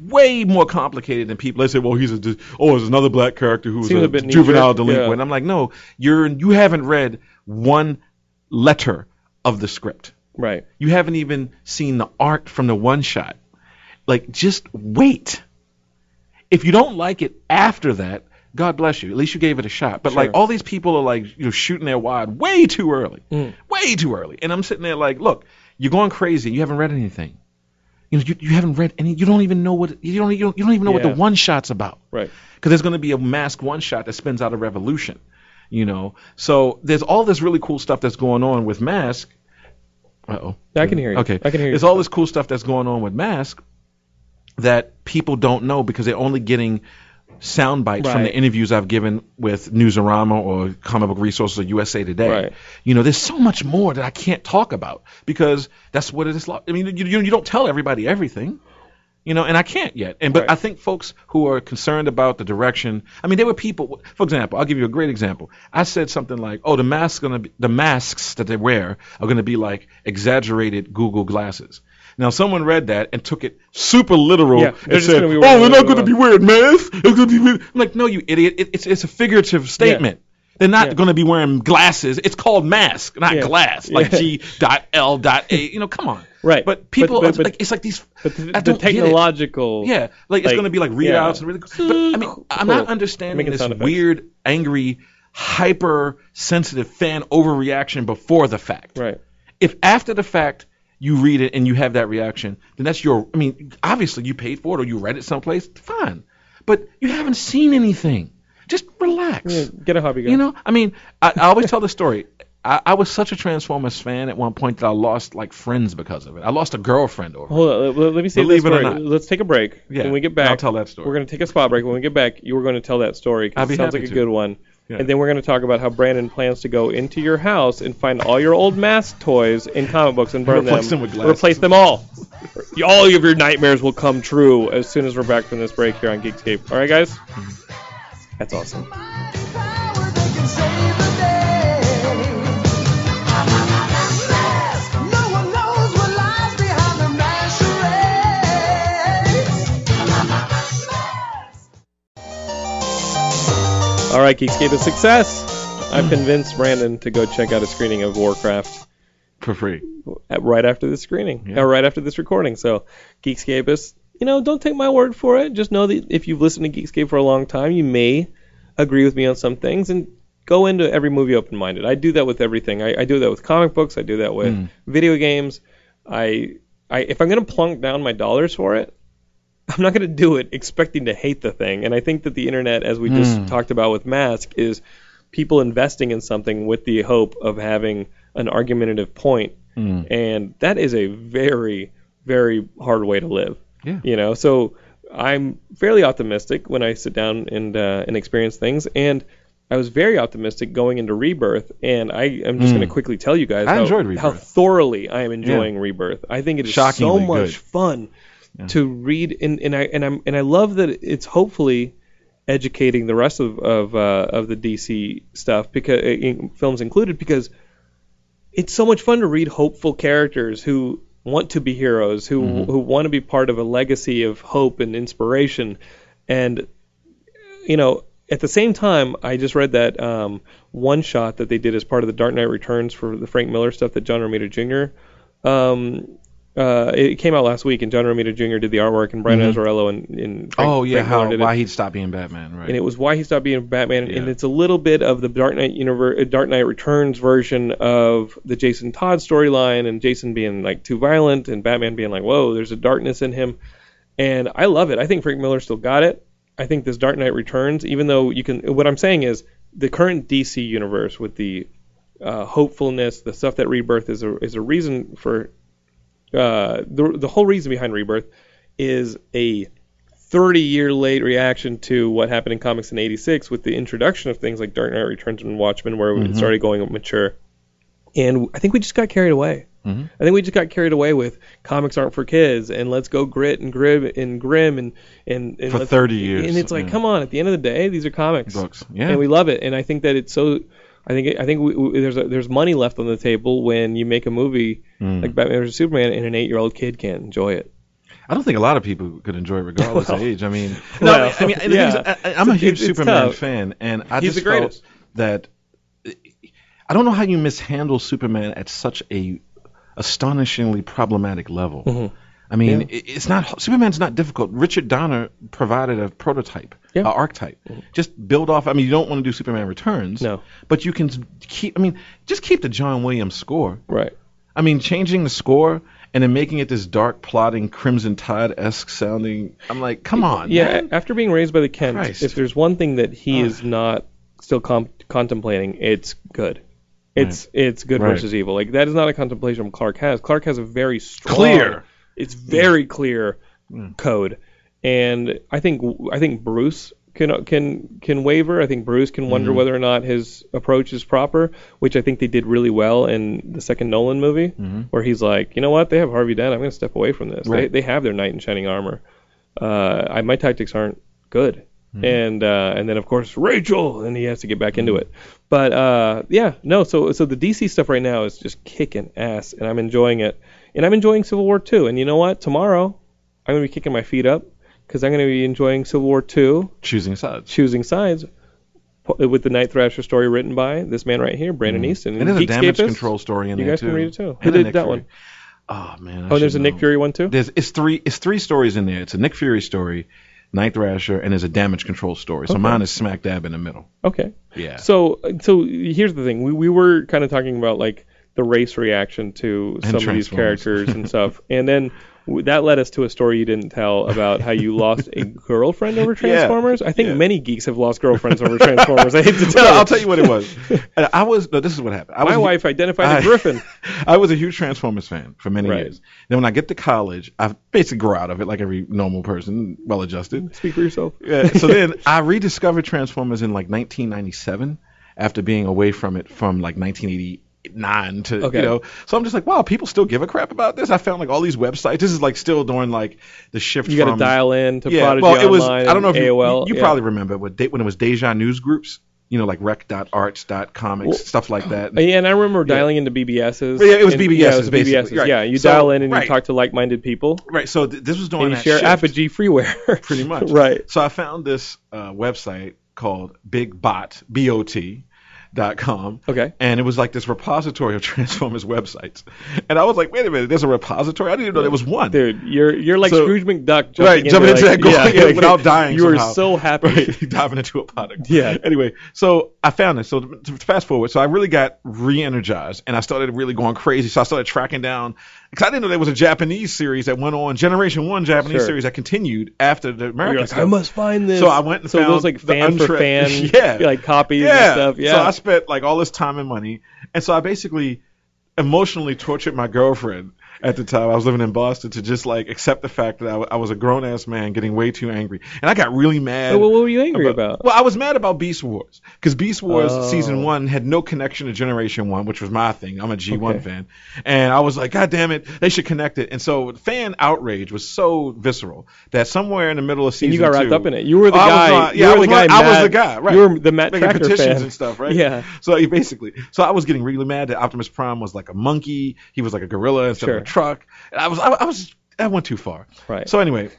way more complicated than people. They say, well, he's a oh, there's another black character who's a, a juvenile delinquent. yeah. I'm like, no, you're you haven't read one letter of the script. Right. You haven't even seen the art from the one shot. Like, just wait. If you don't like it after that, God bless you. At least you gave it a shot. But like all these people are like, you know, shooting their wad way too early, Mm. way too early. And I'm sitting there like, look, you're going crazy. You haven't read anything. You know, you, you haven't read any. You don't even know what you don't. You don't, you don't even know what the one shot's about Right. because there's going to be a masked one shot that spins out a revolution, you know. So there's all this really cool stuff that's going on with Mask. Uh oh. I can hear you. Okay. I can hear you. There's all this cool stuff that's going on with Mask that people don't know because they're only getting sound bites from the interviews I've given with Newsarama or Comic Book Resources or USA Today. Right. You know, there's so much more that I can't talk about because that's what it is like. I mean, you, you don't tell everybody everything you know, and I can't yet. And but Right. I think folks who are concerned about the direction. I mean, there were people. For example, I'll give you a great example. I said something like, "Oh, the masks gonna be the masks that they wear are gonna be like exaggerated Google glasses." Now, someone read that and took it super literal Yeah, and said, "Oh, they're not gonna be wearing masks. They're gonna be." I'm like, no, you idiot! It, it's it's a figurative statement. They're not Yeah. going to be wearing glasses. It's called mask, not Yeah. glass. Like Yeah. G dot L dot A. You know, come on. Right. But people, But- it's but- like it's like these. But the, the don't get it. technological. Yeah, like it's Like, going to be like readouts and really. But I mean, I'm not understanding this weird, angry, hyper sensitive fan overreaction before the fact. Right. If after the fact you read it and you have that reaction, then that's your. I mean, obviously you paid for it or you read it someplace. Fine, but you haven't seen anything. Just relax. Yeah, get a hobby. Guy. You know, I mean, I, I always tell the story. I, I was such a Transformers fan at one point that I lost like friends because of it. I lost a girlfriend over. it. Hold on. Let, me see Believe it or not. Let's take a break. Yeah, When we get back, I'll tell that story. We're going to take a spot break. When we get back, you were going to tell that story because be it sounds like a to. good one. Yeah. And then we're going to talk about how Brandon plans to go into your house and find all your old mask toys and comic books and burn Replace them. them. Replace them all. all of your nightmares will come true as soon as we're back from this break here on Geekscape. All right, guys? Mm-hmm. That's awesome. Power that can save the day. No one knows what lies behind the masquerade. All right, Geekscape is success. I've convinced Brandon to go check out a screening of Warcraft for free. right after this screening, Yeah. or right after this recording. So, Geekscapists, you know, don't take my word for it. Just know that if you've listened to Geekscape for a long time, you may agree with me on some things and go into every movie open-minded. I do that with everything. I, I do that with comic books. I do that with Mm. video games. I, I, if I'm gonna plunk down my dollars for it, I'm not gonna do it expecting to hate the thing. And I think that the internet, as we just Mm. talked about with Mask, is people investing in something with the hope of having an argumentative point Mm. and that is a very very hard way to live Yeah. you know so i'm fairly optimistic when i sit down and uh, and experience things and i was very optimistic going into rebirth and i am just Mm. going to quickly tell you guys I how, enjoyed how thoroughly i am enjoying rebirth i think it is so much good. fun to read and, and i and i'm and i love that it's hopefully educating the rest of of, uh, of the dc stuff because in, films included because it's so much fun to read hopeful characters who want to be heroes, who Mm-hmm. who want to be part of a legacy of hope and inspiration. And you know, at the same time, I just read that um, one shot that they did as part of the Dark Knight Returns for the Frank Miller stuff that John Romita Jr. Um, Uh, it came out last week, and John Romita Jr. did the artwork, and Brian Azzarello and, and Frank, Mm-hmm. oh yeah, Frank how Miller did it. why he'd stop being Batman, right? and it was why he stopped being Batman, and it's a little bit of the Dark Knight universe, Dark Knight Returns version of the Jason Todd storyline, and Jason being like too violent, and Batman being like, whoa, there's a darkness in him, and I love it. I think Frank Miller still got it. I think this Dark Knight Returns, even though you can, what I'm saying is the current DC universe with the uh, hopefulness, the stuff that Rebirth is a is a reason for. Uh, the the whole reason behind Rebirth is a 30 year late reaction to what happened in comics in 86 with the introduction of things like Dark Knight Returns and Watchmen, where it started going mature. And I think we just got carried away. Mm-hmm. I think we just got carried away with comics aren't for kids and let's go grit and grim and grim and and, and For 30 years, And it's like, yeah. come on, at the end of the day, these are comics books. Yeah. and we love it. And I think that it's so. I think I think we, we, there's a, there's money left on the table when you make a movie Mm. like Batman vs Superman and an eight year old kid can't enjoy it. I don't think a lot of people could enjoy it regardless of age. I mean, no, well, I mean, I mean the yeah. thing is, I, I'm a huge it's Superman fan, and I He's just felt that I don't know how you mishandle Superman at such a astonishingly problematic level. Mm-hmm. I mean, it, it's not Superman's not difficult. Richard Donner provided a prototype, Yeah. a archetype. Just build off. I mean, you don't want to do Superman Returns, No. but you can keep. I mean, just keep the John Williams score. Right. I mean, changing the score and then making it this dark, plotting Crimson Tide esque sounding. I'm like, come on, Yeah. man. After being raised by the Kents, Christ. if there's one thing that he Ugh. is not still com- contemplating, it's good. It's it's good Right. versus evil. Like that is not a contemplation Clark has. Clark has a very strong, Clear. It's very clear code, and I think I think Bruce can can can waver. I think Bruce can wonder Mm-hmm. whether or not his approach is proper, which I think they did really well in the second Nolan movie, where he's like, you know what, they have Harvey Dent. I'm going to step away from this. They Right. they have their knight in shining armor. Uh, I, my tactics aren't good. And uh, and then of course Rachel, and he has to get back into it. But uh, yeah, no. So so the DC stuff right now is just kicking ass, and I'm enjoying it. And I'm enjoying Civil War 2. And you know what? Tomorrow I'm gonna be kicking my feet up because I'm gonna be enjoying Civil War 2, choosing sides. choosing sides with the Night Thrasher story written by this man right here, Brandon mm-hmm. Easton. And there's a damage control story in there, too. You there guys too. can read it too. Who did that Fury. one? Oh man. I Oh, there's a Nick. Fury one too. There's it's three it's three stories in there. It's a Nick Fury story, Night Thrasher, and there's a damage control story. So Okay. mine is smack dab in the middle. Okay. Yeah. So so here's the thing. We we were kind of talking about like the race reaction to some of these characters and stuff, and then that led us to a story you didn't tell about how you lost a girlfriend over Transformers. Yeah, I think yeah. many geeks have lost girlfriends over Transformers. I hate to tell No, you. I'll tell you what it was. I was no. This is what happened. I My was, wife identified I- a Griffin. I was a huge Transformers fan for many Right. years. Then when I get to college, I basically grow out of it like every normal person, well adjusted. Speak for yourself. Yeah, so then I rediscovered Transformers in like 1997 after being away from it from like 1989 to Okay. you know. So I'm just like, wow, people still give a crap about this. I found like all these websites. This is like still during like the shift. You got to dial in to Yeah, Prodigy well, it was. I don't know if and you, you, you yeah. probably remember what when it was Deja News groups. You know, like rec.arts.comics, Well, stuff like that. Uh, Yeah, and I remember dialing into BBSs. Yeah, it was BBSs, Yeah, it was. BBSs. Right. Yeah, you So- dial in and right. you talk to like-minded people, Right. So th- this was doing and you share shift. Apogee freeware. pretty much. right. So I found this uh, website called BigBot, B-O-T, dot com. Okay. And it was like this repository of Transformers websites. And I was like, wait a minute, there's a repository? I didn't even know there was one. Dude, you're you're like So- Scrooge McDuck jumping right, jumping into like- that goal yeah, like, without dying You were so happy. Right, diving into a product. Yeah. Anyway, so I found this. So to to fast forward, so I really got re-energized, and I started really going crazy. So I started tracking down because I didn't know there was a Japanese series that went on, Generation One Japanese Sure. series that continued after the American like. I must find this. So I went and so found those like fan for fan, Yeah. like copies yeah. and stuff. Yeah. So I spent like all this time and money, and so I basically emotionally tortured my girlfriend at the time. I was living in Boston to just like accept the fact that I, w- I was a grown ass man getting way too angry, and I got really mad. Oh, what were you angry about? Well, I was mad about Beast Wars because Beast Wars Oh. season one had no connection to Generation One, which was my thing. I'm a G1 Okay. fan, and I was like, God damn it, they should connect it. And so fan outrage was so visceral that somewhere in the middle of season and you got wrapped two- up in it. You were the Oh, guy. not- you yeah, were I was the guy. I was the guy, right. You were the Matt making petitions fan. and stuff, right? Yeah. So basically, so I was getting really mad that Optimus Prime was like a monkey. He was like a gorilla instead Sure. of a truck. And I was, I, I was, I went too far. Right. So anyway,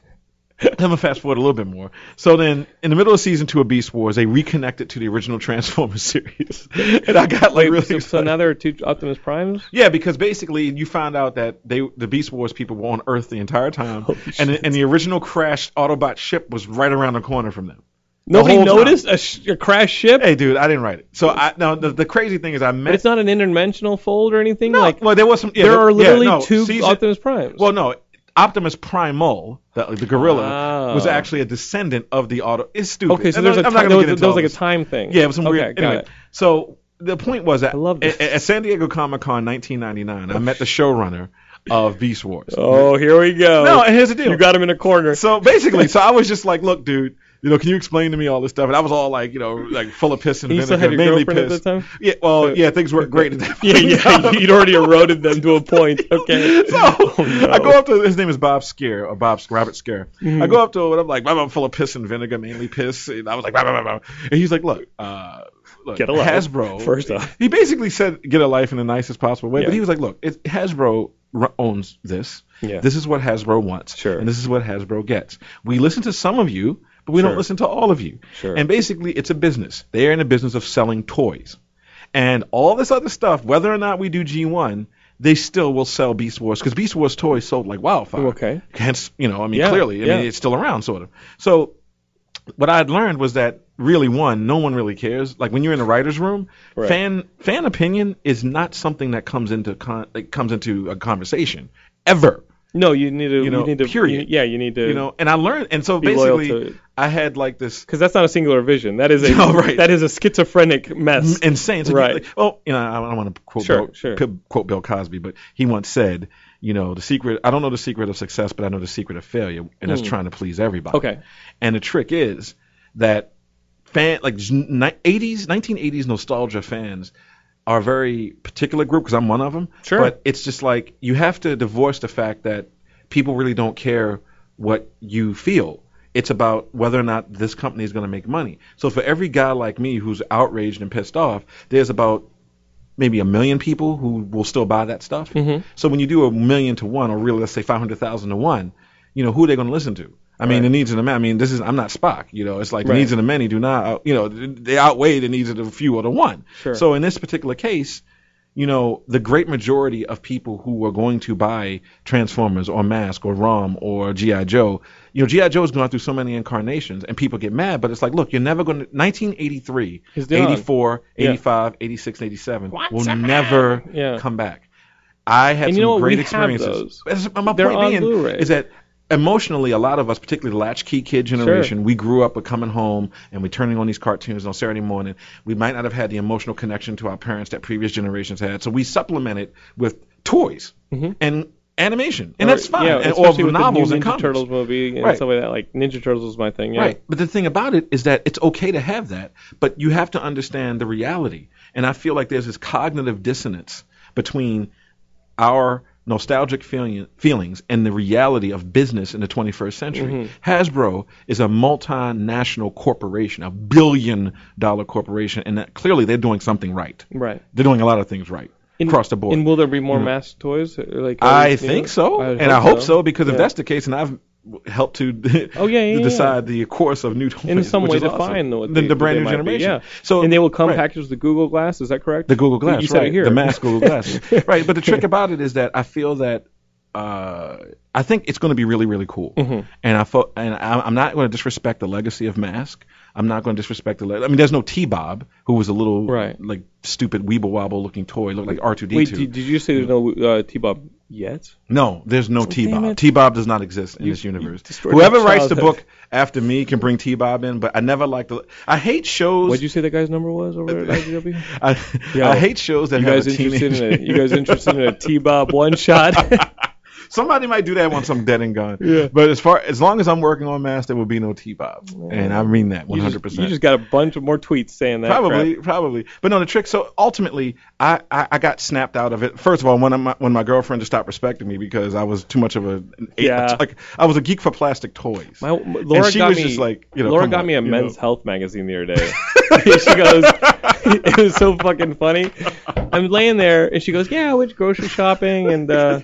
I'm gonna fast forward a little bit more. So then, in the middle of season two of Beast Wars, they reconnected to the original Transformers series, and I got like Wait, really so, so now there are two Optimus Primes? Yeah, because basically you found out that they the Beast Wars people were on Earth the entire time, and and the original crashed Autobot ship was right around the corner from them. Nobody noticed a, sh- a crash ship? Hey, dude, I didn't write it. So I now the, the crazy thing is I but met. it's not an interdimensional fold or anything? no, like, well, there was some. Yeah, there are yeah, literally no, two season- Optimus Primes. Well, no, Optimus Primal, the, the gorilla, Oh. was actually a descendant of the auto. It's stupid. okay, so And there's a I'm ti- not there was, there was like a time thing. Yeah, it was some okay, weird. got Anyway, it. so the point was that I love at, at San Diego Comic Con 1999, I met the showrunner of Beast Wars. Oh, here we go. No, and here's the deal. You got him in a corner. So basically, so I was just like, look, dude, you know, can you explain to me all this stuff? And I was all like, you know, like full of piss and You vinegar, mainly piss. at that time? Yeah, well, yeah, things weren't great at that yeah, point. yeah. You'd already eroded them to a point. Okay. So Oh, no. I go up to his name is Bob Skir or Bob Robert Skir. Mm-hmm. I go up to him and I'm like, I'm full of piss and vinegar, mainly piss. And I was like, blah, blah, blah, blah. and he's like, look, uh, look, Get a life, Hasbro. first off. he basically said, get a life in the nicest possible way. Yeah. But he was like, look, it, Hasbro owns this. Yeah. This is what Hasbro wants. Sure. And this is what Hasbro gets. We listen to some of you, but we Sure. don't listen to all of you. Sure. And basically, it's a business. They are in the business of selling toys. And all this other stuff, whether or not we do G1, they still will sell Beast Wars because Beast Wars toys sold like wildfire. Okay. Hence, you know, I mean, Yeah, clearly, I yeah. mean, it's still around, sort of. So, what I had learned was that really, one, no one really cares. Like when you're in the writers' room, Right. fan fan opinion is not something that comes into con- like, comes into a conversation ever. No, you need to. You know, need to. period. you- yeah, you need to. You know, and I learned, and so Be loyal to basically. I had like this because that's not a singular vision. That is a. No, right. That is a schizophrenic mess. insane. So Right. like, well, you know, I don't want to quote Sure, Bill, sure. P- quote Bill Cosby, but he once said, you know, the secret. I don't know the secret of success, but I know the secret of failure, and that's trying to please everybody. Hmm. Okay. And the trick is that fan like 80s, 1980s nostalgia fans are a very particular group because I'm one of them. Sure. But it's just like you have to divorce the fact that people really don't care what you feel. It's about whether or not this company is going to make money. So for every guy like me who's outraged and pissed off, there's about maybe a million people who will still buy that stuff. Mm-hmm. So when you do a million to one, or really let's say five hundred thousand to one, you know who are they going to listen to? I mean, Right. the needs of the man. I mean, this is I'm not Spock. You know, it's like the needs of the many do not. Uh, you know, they outweigh the needs of the few or the one. Sure. So in this particular case, you know, the great majority of people who are going to buy Transformers or Mask or ROM or GI Joe, you know, GI Joe's gone through so many incarnations, and people get mad. But it's like, look, you're never going to 1983, It's 84, Yeah. 85, 86, 87 will never Yeah. come back. I had And some you know great We have experiences. those. My They're point on being Blu-ray. is that emotionally, a lot of us, particularly the latchkey kid generation, we grew up with coming home and we're turning on these cartoons on Saturday morning. We might not have had the emotional connection to our parents that previous generations had, so we supplemented with toys and animation, and that's fine. Mm-hmm. Yeah, and, or novels and Ninja comics. Turtles movie and Right. stuff like that. Like Ninja Turtles was my thing. Yeah. Right. But the thing about it is that it's okay to have that, but you have to understand the reality. And I feel like there's this cognitive dissonance between our nostalgic feeling, feelings and the reality of business in the 21st century. Mm-hmm. Hasbro is a multinational corporation, a billion dollar corporation, and that clearly they're doing something right. Right. They're doing a lot of things right And- across the board. And will there be more mm-hmm. Mask toys? Uh, like I uh, think know? so, I and I hope so, because if that's the case, and I've helped to Oh, yeah, yeah, to yeah. decide the course of new in some way is awesome. define the, the brand new might be, generation. Yeah. So and they will come right. packaged with the Google Glass. Is that correct? the Google Glass, You said right? it here. The mask Google Glass, right? But the trick about it is that I feel that uh, I think it's going to be really, really cool. Mm-hmm. And I fo- and I, I'm not going to disrespect the legacy of Mask. I'm not going to disrespect the. Le- I mean, there's no T-Bob, who was a little Right. like stupid weeble wobble looking toy, looked like R2D2. Wait, did, did you say there's no uh, T-Bob yet? No, there's no T-Bob. T-Bob does not exist in this universe. Whoever writes the book after me can bring T-Bob in, but I never liked the. I hate shows. What'd you say that guy's number was over at IDW? I, Yo, I hate shows that You have guys a teenage. interested in a you guys interested in a T-Bob one shot? Somebody might do that once I'm dead and gone. Yeah. But as far as long as I'm working on Mask, there will be no T-Bob, and I mean that 100. percent you just got a bunch of more tweets saying that. Probably, crap. probably, but no. The trick. So ultimately, I, I, I got snapped out of it. First of all, when my when my girlfriend just stopped respecting me because I was too much of a Yeah. like I was a geek for plastic toys. My, Laura and she got was me, just like, you know, Laura got on, me a Men's know. Health magazine the other day. she goes, it was so fucking funny. I'm laying there, and she goes, "Yeah, I went grocery shopping, and uh,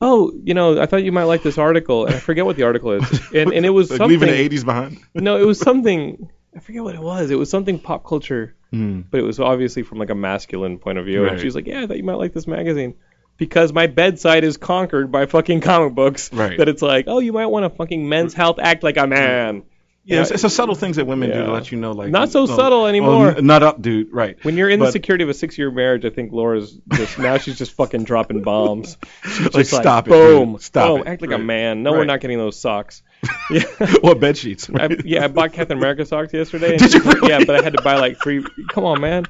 oh, you know, I thought you might like this article, and I forget what the article is, and and it was Like something. leaving the 80s behind. No, it was something. I forget what it was. It was something pop culture, Mm. but it was obviously from like a masculine point of view. Right. And she's like, "Yeah, I thought you might like this magazine." Because my bedside is conquered by fucking comic books. Right. That it's like, oh, you might want to fucking men's health act like a man. Yeah, it's, it's the subtle things that women do Yeah. to let you know, like Not so oh, subtle oh, anymore. n- nut up, dude. Right. When you're in the But- security of a six-year marriage, I think Laura's just now she's just fucking dropping bombs. She's Like, just stop it, boom, dude. Stop boom, it. act like a Right. man. No, we're Right. not getting those socks. Yeah. or bed sheets. I, yeah, I bought Captain America socks yesterday. and- Did you really? Yeah, but I had to buy like three. Come on, man.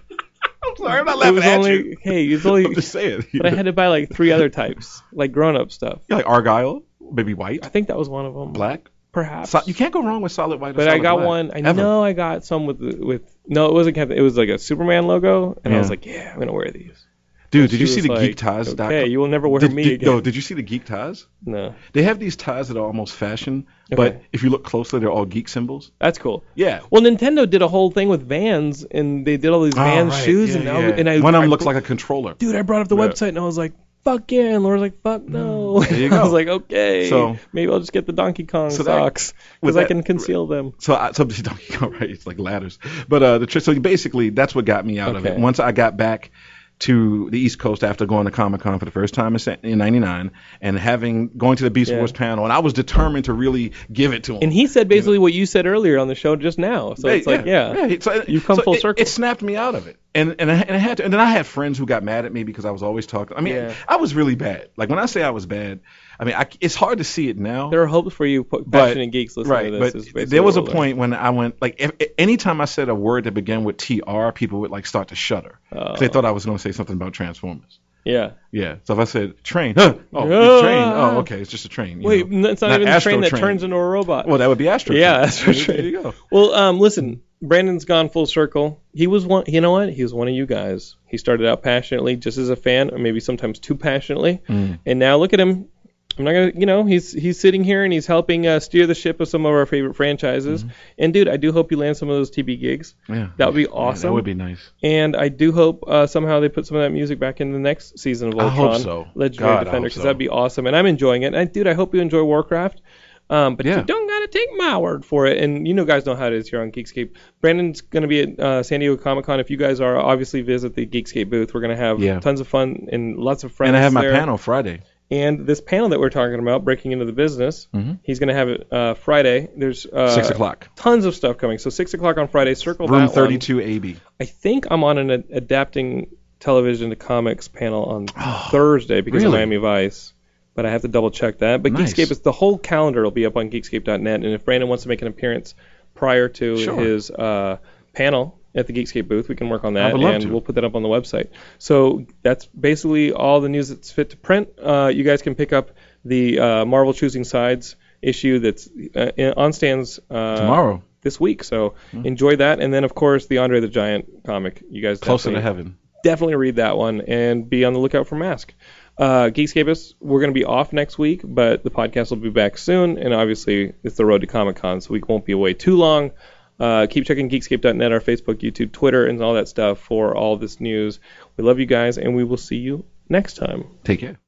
I'm sorry, I'm not It laughing was at only you. hey, it's only. I'm just saying. But I had to buy like three other types, like grown-up stuff. You're like Argyle, maybe white, I think that was one of them. black. Perhaps. So, you can't go wrong with solid white. or but I got black, one. I ever. know I got some with with. No, it wasn't Captain. It was like a Superman logo, and I was like, yeah, I'm gonna wear these. Dude, did you see the like, geek ties? Okay, you will never wear did, me did, again. No, did you see the geek ties? no, They have these ties that are almost fashion, Okay. but if you look closely, they're all geek symbols. that's cool. Yeah. Well, Nintendo did a whole thing with Vans, and they did all these oh, Vans Oh, right, shoes, yeah, and, I, yeah. and I one of them I- looks like a controller. dude, I brought up the Yeah. website, and I was like, fuck yeah, and Laura's like, fuck no. There you I was like, okay, So- maybe I'll just get the Donkey Kong So that- socks with because I that- can conceal them. So, I, so Donkey Kong, right? It's like ladders. But uh, the trick. So basically, that's what got me out of it. Okay. Once I got back to the East Coast after going to Comic Con for the first time in '99 and having going to the Beast Yeah. Wars panel, and I was determined to really give it to him. And he said basically what you said earlier on the show just now. So it's like, yeah, yeah. So, You've come so full it, circle. It snapped me out of it, and and I, and I had to, and then I had friends who got mad at me because I was always talking. I mean. I was really bad. Like when I say I was bad, I mean I, it's hard to see it now. there are hopes for you, p- But- passionate geeks listening right, to this. but there was a point when I went like if, anytime I said a word that began with tr, people would like start to shudder 'Cause they Oh. thought I was going to say something about Transformers. Yeah. Yeah, so if I said train, huh? oh, train, oh, okay, it's just a train. Wait, know. it's not, Not even a train that Train. turns into a robot. Well, that would be Astro. yeah, Train. There you go. Well, um, listen, Brandon's gone full circle. He was one. You know what? He was one of you guys. He started out passionately, just as a fan, or maybe sometimes too passionately, Mm. and now look at him. I'm not gonna, you know, he's he's sitting here and he's helping uh, steer the ship of some of our favorite franchises. And dude, I do hope you land some of those TB gigs. Mm-hmm. Yeah, That would be Yeah, awesome. that would be nice. And I do hope uh, somehow they put some of that music back in the next season of I Voltron, hope so. Legendary God, Defender, because so. that'd be awesome. And I'm enjoying it. And I, dude, I hope you enjoy Warcraft. Um, but Yeah. you don't gotta take my word for it. And you know, guys know how it is here on Geekscape. Brandon's gonna be at uh, San Diego Comic Con. If you guys are, obviously visit the Geekscape booth. We're gonna have Yeah. tons of fun and lots of friends. And I have my there. panel Friday. And this panel that we're talking about, breaking into the business, Mhm. he's gonna have it uh, Friday. There's uh, Six o'clock. Tons of stuff coming. So six o'clock on Friday. Circle Room that one. 32 AB. I think I'm on an ad- adapting television to comics panel on Thursday because of? Miami Vice. But I have to double check that. But Nice. Geekscape is the whole calendar will be up on Geekscape.net. And if Brandon wants to make an appearance prior to Sure. his uh, panel at the Geekscape booth, we can work on that, and to. we'll put that up on the website. So that's basically all the news that's fit to print. Uh, you guys can pick up the uh, Marvel Choosing Sides issue that's uh, in- on stands uh, Tomorrow. this week. So enjoy that, and then of course the Andre the Giant comic. You guys Closer to definitely, heaven. definitely read that one and be on the lookout for Mask. Uh, Geekscapists, we're going to be off next week, but the podcast will be back soon, and obviously it's the road to Comic Con, so we won't be away too long. Uh, keep checking Geekscape.net, our Facebook, YouTube, Twitter, and all that stuff for all this news. We love you guys, and we will see you next time. Take care.